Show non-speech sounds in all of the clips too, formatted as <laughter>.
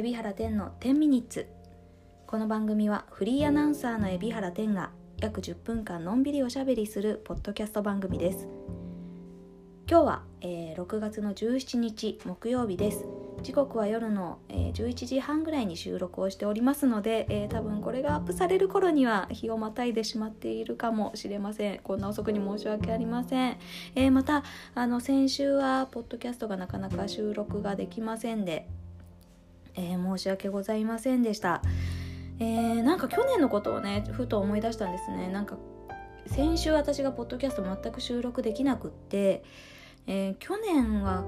海老原天の10ミニッツ。この番組はフリーアナウンサーの海老原天が約10分間のんびりおしゃべりするポッドキャスト番組です。今日は、えー、6月の17日木曜日です。時刻は夜の、えー、11時半ぐらいに収録をしておりますので、えー、多分これがアップされる頃には日をまたいでしまっているかもしれません。こんな遅くに申し訳ありません、えー、またあの先週はポッドキャストがなかなか収録ができませんでえー、申し訳ございませんでした。えー、なんか去年のことをねふと思い出したんですねなんか先週私がポッドキャスト全く収録できなくって、えー、去年は、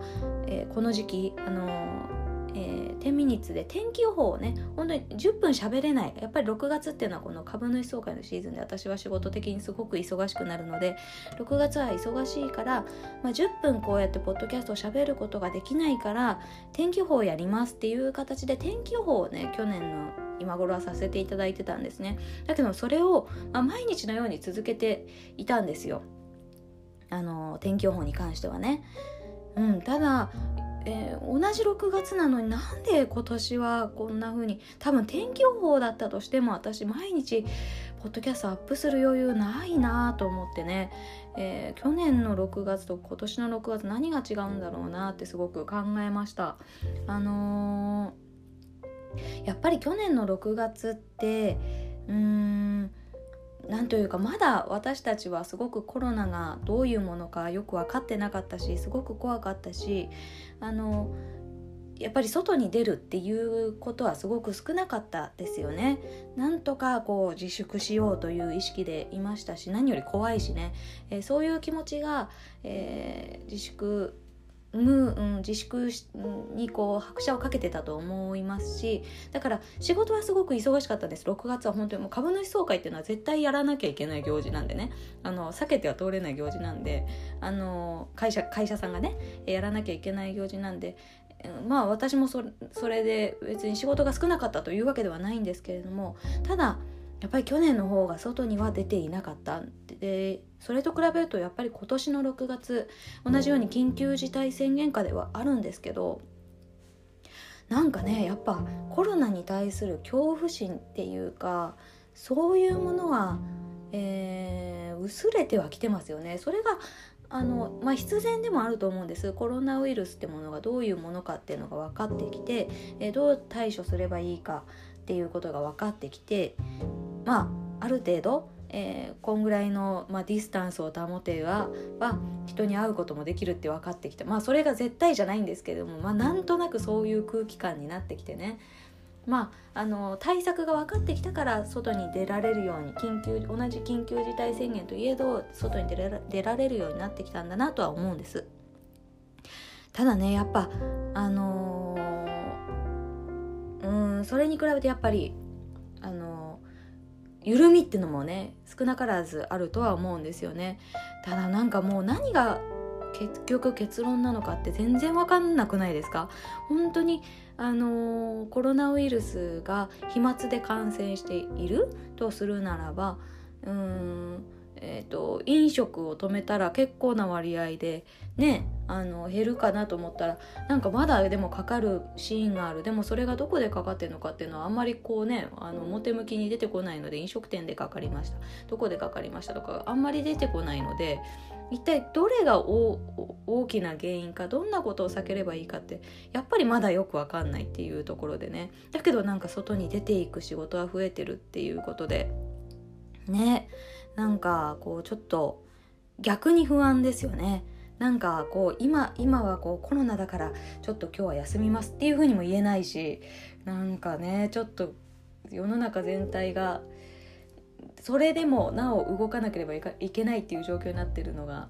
えー、この時期あのえー、10ミニッツで天気予報をね本当に10分喋れない。やっぱり6月っていうのはこの株主総会のシーズンで私は仕事的にすごく忙しくなるので6月は忙しいから、まあ、10分こうやってポッドキャストを喋ることができないから天気予報をやりますっていう形で天気予報をね去年の今頃はさせていただいてたんですね。だけどそれを、まあ、毎日のように続けていたんですよ。あの天気予報に関してはね。うん、ただえー、同じ6月なのになんで今年はこんな風に多分天気予報だったとしても私毎日ポッドキャストアップする余裕ないなと思ってね、えー、去年の6月と今年の6月何が違うんだろうなってすごく考えました。あのー、やっぱり去年の6月ってうーんなんというかまだ私たちはすごくコロナがどういうものかよく分かってなかったしすごく怖かったしあのやっぱり外に出るっていうことはすごく少なかったですよね。なんとかこう自粛しようという意識でいましたし何より怖いしね、えー、そういう気持ちが、えー、自粛無、うん、自粛にこう拍車をかけてたと思いますしだから仕事はすごく忙しかったです。6月は本当にもう株主総会っていうのは絶対やらなきゃいけない行事なんでね。あの避けては通れない行事なんであの会社会社さんがねやらなきゃいけない行事なんでまあ私もそれで別に仕事が少なかったというわけではないんですけれどもただやっぱり去年の方が外には出ていなかったでそれと比べるとやっぱり今年の6月同じように緊急事態宣言下ではあるんですけどなんかねやっぱコロナに対する恐怖心っていうかそういうものは、えー、薄れてはきてますよね。それがあのまあ、必然でもあると思うんですコロナウイルスってものがどういうものかっていうのが分かってきて、え、どう対処すればいいかっていうことが分かってきてまあある程度、えー、こんぐらいの、まあ、ディスタンスを保てはは人に会うこともできるって分かってきてまあそれが絶対じゃないんですけれども、まあ、なんとなくそういう空気感になってきてね。まあ、あの対策が分かってきたから外に出られるように緊急同じ緊急事態宣言といえど外に出られるようになってきたんだなとは思うんです。ただねやっぱあのー、うんそれに比べてやっぱりあの緩みってのもね少なからずあるとは思うんですよね。ただなんかもう何が結局結論なのかって全然わかんなくないですか？本当にあのー、コロナウイルスが飛沫で感染しているとするならばうーんえーと、飲食を止めたら結構な割合でねあの減るかなと思ったらなんかまだでもかかるシーンがある。でもそれがどこでかかってるのかっていうのはあんまりこうねあの表向きに出てこないので飲食店でかかりました。どこでかかりましたとかあんまり出てこないので一体どれが大きな原因かどんなことを避ければいいかってやっぱりまだよくわかんないっていうところでね。だけどなんか外に出ていく仕事は増えてるっていうことでね。なんかこうちょっと逆に不安ですよね。なんかこう今今はこうコロナだからちょっと今日は休みますっていう風にも言えないしなんかねちょっと世の中全体がそれでもなお動かなければいけないっていう状況になってるのが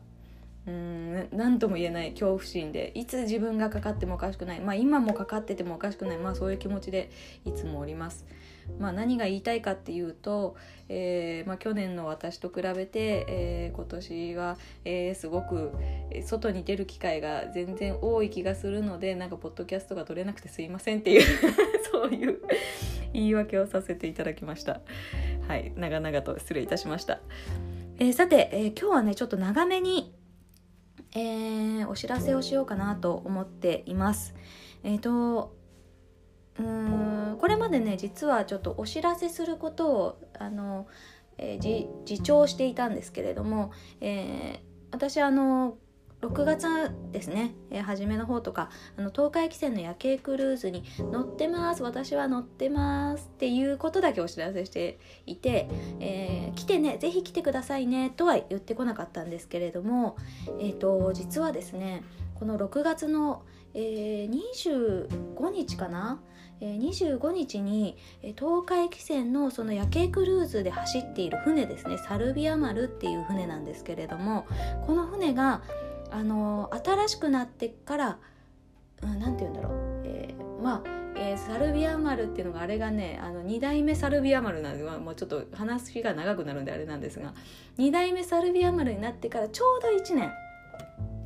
うん何とも言えない恐怖心で。いつ自分がかかってもおかしくない。まあ今もかかっててもおかしくない。まあそういう気持ちでいつもおります。まあ、何が言いたいかっていうと、えーまあ、去年の私と比べて、えー、今年は、えー、すごく外に出る機会が全然多い気がするのでなんかポッドキャストが撮れなくてすいませんっていう <laughs> そういう言い訳をさせていただきました。はい長々と失礼いたしました、えー、さて、えー、今日はねちょっと長めに、えー、お知らせをしようかなと思っています。えっ、ー、とうーんこれまでね実はちょっとお知らせすることをあの、えー、自重していたんですけれども、えー、私あの6月ですね、えー、初めの方とかあの東海汽船の夜景クルーズに乗ってます。私は乗ってますっていうことだけお知らせしていて、えー、来てねぜひ来てくださいねとは言ってこなかったんですけれども、えーと、実はですねこの6月の、えー、25日かな25日に東海汽船のその夜景クルーズで走っている船ですね。サルビア丸っていう船なんですけれどもこの船があの新しくなってから何、うん、て言うんだろう、えー、まあ、えー、サルビア丸っていうのがあれがねあの2代目サルビア丸なんで、まあ、もうちょっと話が長くなるんであれなんですが2代目サルビア丸になってからちょうど1年。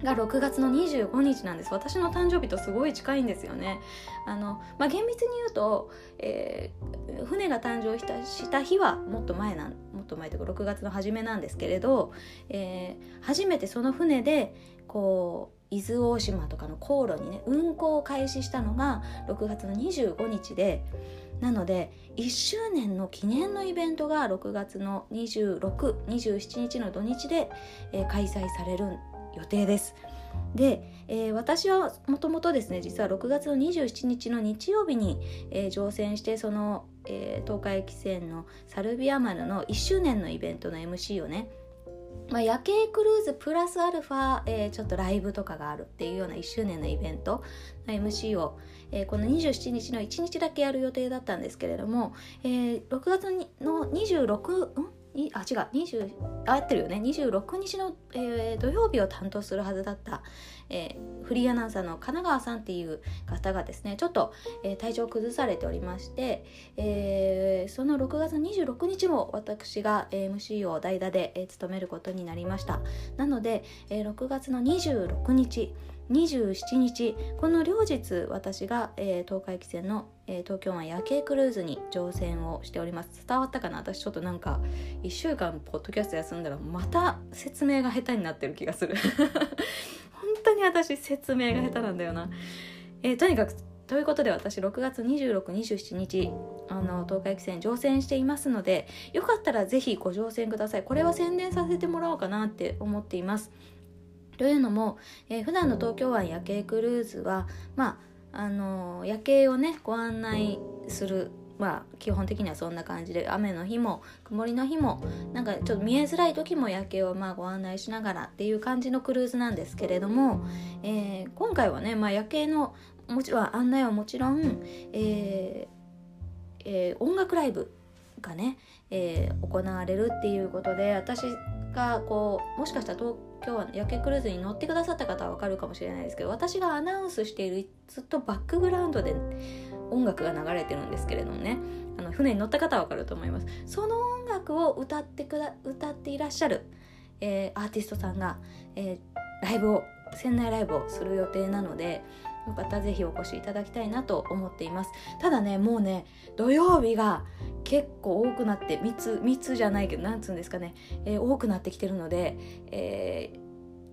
が6月の25日なんです。私の誕生日とすごい近いんですよね。あの、まあ、厳密に言うと、えー、船が誕生したした日はもっと前なんもっと前というか6月の初めなんですけれど、えー、初めてその船でこう伊豆大島とかの航路にね運航を開始したのが6月の25日でなので1周年の記念のイベントが6月の2627日の土日で、えー、開催される予定です。で、えー、私はもともとですね実は6月の27日の日曜日に、えー、乗船してその、えー、東海汽船のサルビア丸の1周年のイベントの MC をねまあ、夜景クルーズプラスアルファ、えー、ちょっとライブとかがあるっていうような1周年のイベントの MC を、えー、この27日の1日だけやる予定だったんですけれども、えー、6月の26、ん？あ違う20合ってるよね。26日の、えー、土曜日を担当するはずだった、えー、フリーアナウンサーの神奈川さんっていう方がですねちょっと、えー、体調を崩されておりまして、えー、その6月26日も私が MC を代打で、えー、務めることになりました。なので、えー、6月の26日27日この両日私が、えー、東海汽船の、えー、東京湾夜景クルーズに乗船をしております。伝わったかな？私ちょっとなんか1週間ポッドキャスト休んだらまた説明が下手になってる気がする。<laughs> 本当に私説明が下手なんだよな、えー、とにかくということで私6月2627日あの東海汽船乗船していますのでよかったらぜひご乗船ください。これは宣伝させてもらおうかなって思っています。というのも、えー、普段の東京湾夜景クルーズは、まああのー、夜景をねご案内するまあ基本的にはそんな感じで雨の日も曇りの日もなんかちょっと見えづらい時も夜景をまあご案内しながらっていう感じのクルーズなんですけれども、えー、今回はね、まあ、夜景のもちろん案内はもちろん、えーえー、音楽ライブがね、えー、行われるっていうことで私がこうもしかしたら東京今日は夜景クルーズに乗ってくださった方はわかるかもしれないですけど私がアナウンスしているずっとバックグラウンドで音楽が流れてるんですけれどもね。あの船に乗った方はわかると思います。その音楽を歌ってくだ歌っていらっしゃる、えー、アーティストさんが、えー、ライブを船内ライブをする予定なのでよかったらぜひお越しいただきたいなと思っています。ただねもうね土曜日が結構多くなって3つ3つじゃないけどなんつうんですかね、えー、多くなってきてるので、えー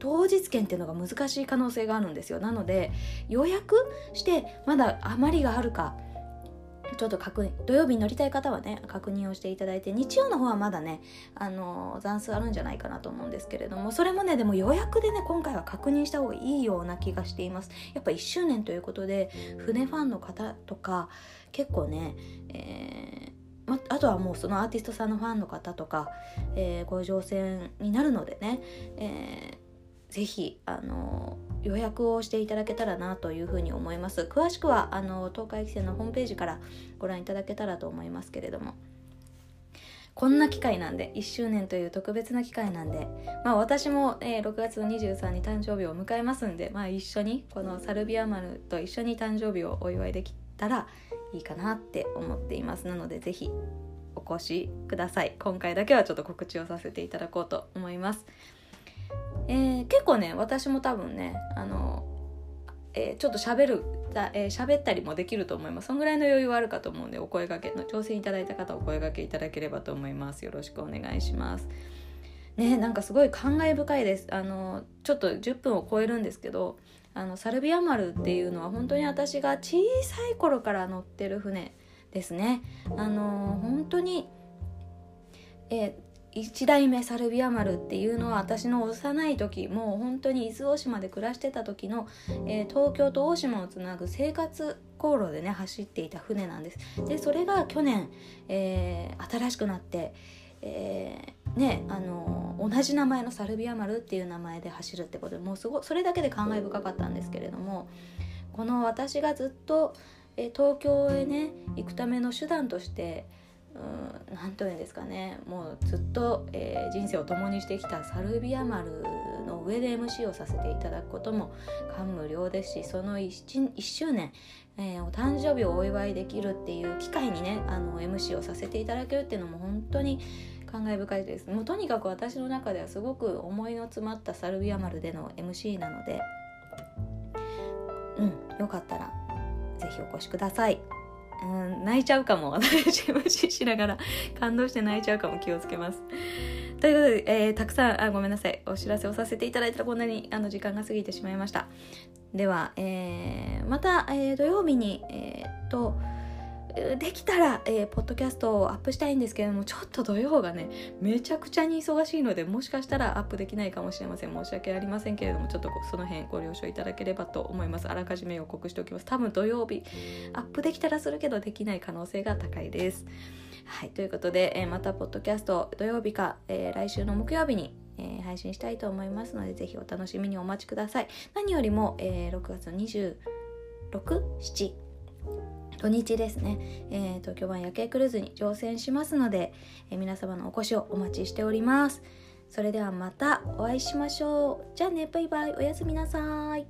当日券っていうのが難しい可能性があるんですよ。なので予約してまだ余りがあるかちょっと確認土曜日に乗りたい方はね確認をしていただいて日曜の方はまだねあの残数あるんじゃないかなと思うんですけれどもそれもねでも予約でね今回は確認した方がいいような気がしています。やっぱ1周年ということで船ファンの方とか結構ね、えーま、あとはもうそのアーティストさんのファンの方とか、えー、ご乗船になるのでね、えー、ぜひあの予約をしていただけたらなというふうに思います。詳しくはあの東海汽船のホームページからご覧いただけたらと思いますけれども。こんな機会なんで1周年という特別な機会なんでまあ私も、えー、6月の23に誕生日を迎えますんでまあ一緒にこのサルビア丸と一緒に誕生日をお祝いできたらいいかなって思っています。なのでぜひお越しください。今回だけはちょっと告知をさせていただこうと思います。えー、結構ね私も多分ねあの、えー、ちょっと喋るえー、喋ったりもできると思います。そんぐらいの余裕はあるかと思うんでお声がけの挑戦いただいた方お声がけいただければと思います。よろしくお願いします。ねなんかすごい感慨深いです。あのちょっと10分を超えるんですけどあのサルビア丸っていうのは本当に私が小さい頃から乗ってる船ですね。あの本当にえ1代目サルビア丸っていうのは私の幼い時もう本当に伊豆大島で暮らしてた時の、えー、東京と大島をつなぐ生活航路でね走っていた船なんです。でそれが去年、えー、新しくなって、えー、ねあの同じ名前のサルビア丸っていう名前で走るってことでもうすごそれだけで感慨深かったんですけれどもこの私がずっと、え東京へね行くための手段として何というんですかねもうずっと、えー、人生を共にしてきたサルビア丸の上で MC をさせていただくことも感無量ですしその 1, 1周年、えー、お誕生日をお祝いできるっていう機会にねあの MC をさせていただけるっていうのも本当に感慨深いですもうとにかく私の中ではすごく思いの詰まったサルビア丸での MC なのでうんよかったら是非お越しください。うん、泣いちゃうかも。<laughs> 私無視しながら感動して泣いちゃうかも気をつけます。ということで、えー、たくさんあごめんなさい。お知らせをさせていただいたらこんなにあの時間が過ぎてしまいました。では、えー、また、えー、土曜日にえっとできたら、えー、ポッドキャストをアップしたいんですけれどもちょっと土曜がねめちゃくちゃに忙しいのでもしかしたらアップできないかもしれません。申し訳ありませんけれどもちょっとその辺ご了承いただければと思います。あらかじめ予告しておきます。多分土曜日アップできたらするけどできない可能性が高いです。はいということで、えー、またポッドキャスト土曜日か、えー、来週の木曜日にえー、配信したいと思いますのでぜひお楽しみにお待ちください。何よりも、えー、6月の26、7土日ですね、えー、東京湾夜景クルーズに乗船しますので、えー、皆様のお越しをお待ちしております。それではまたお会いしましょう。じゃあねバイバイ。おやすみなさい。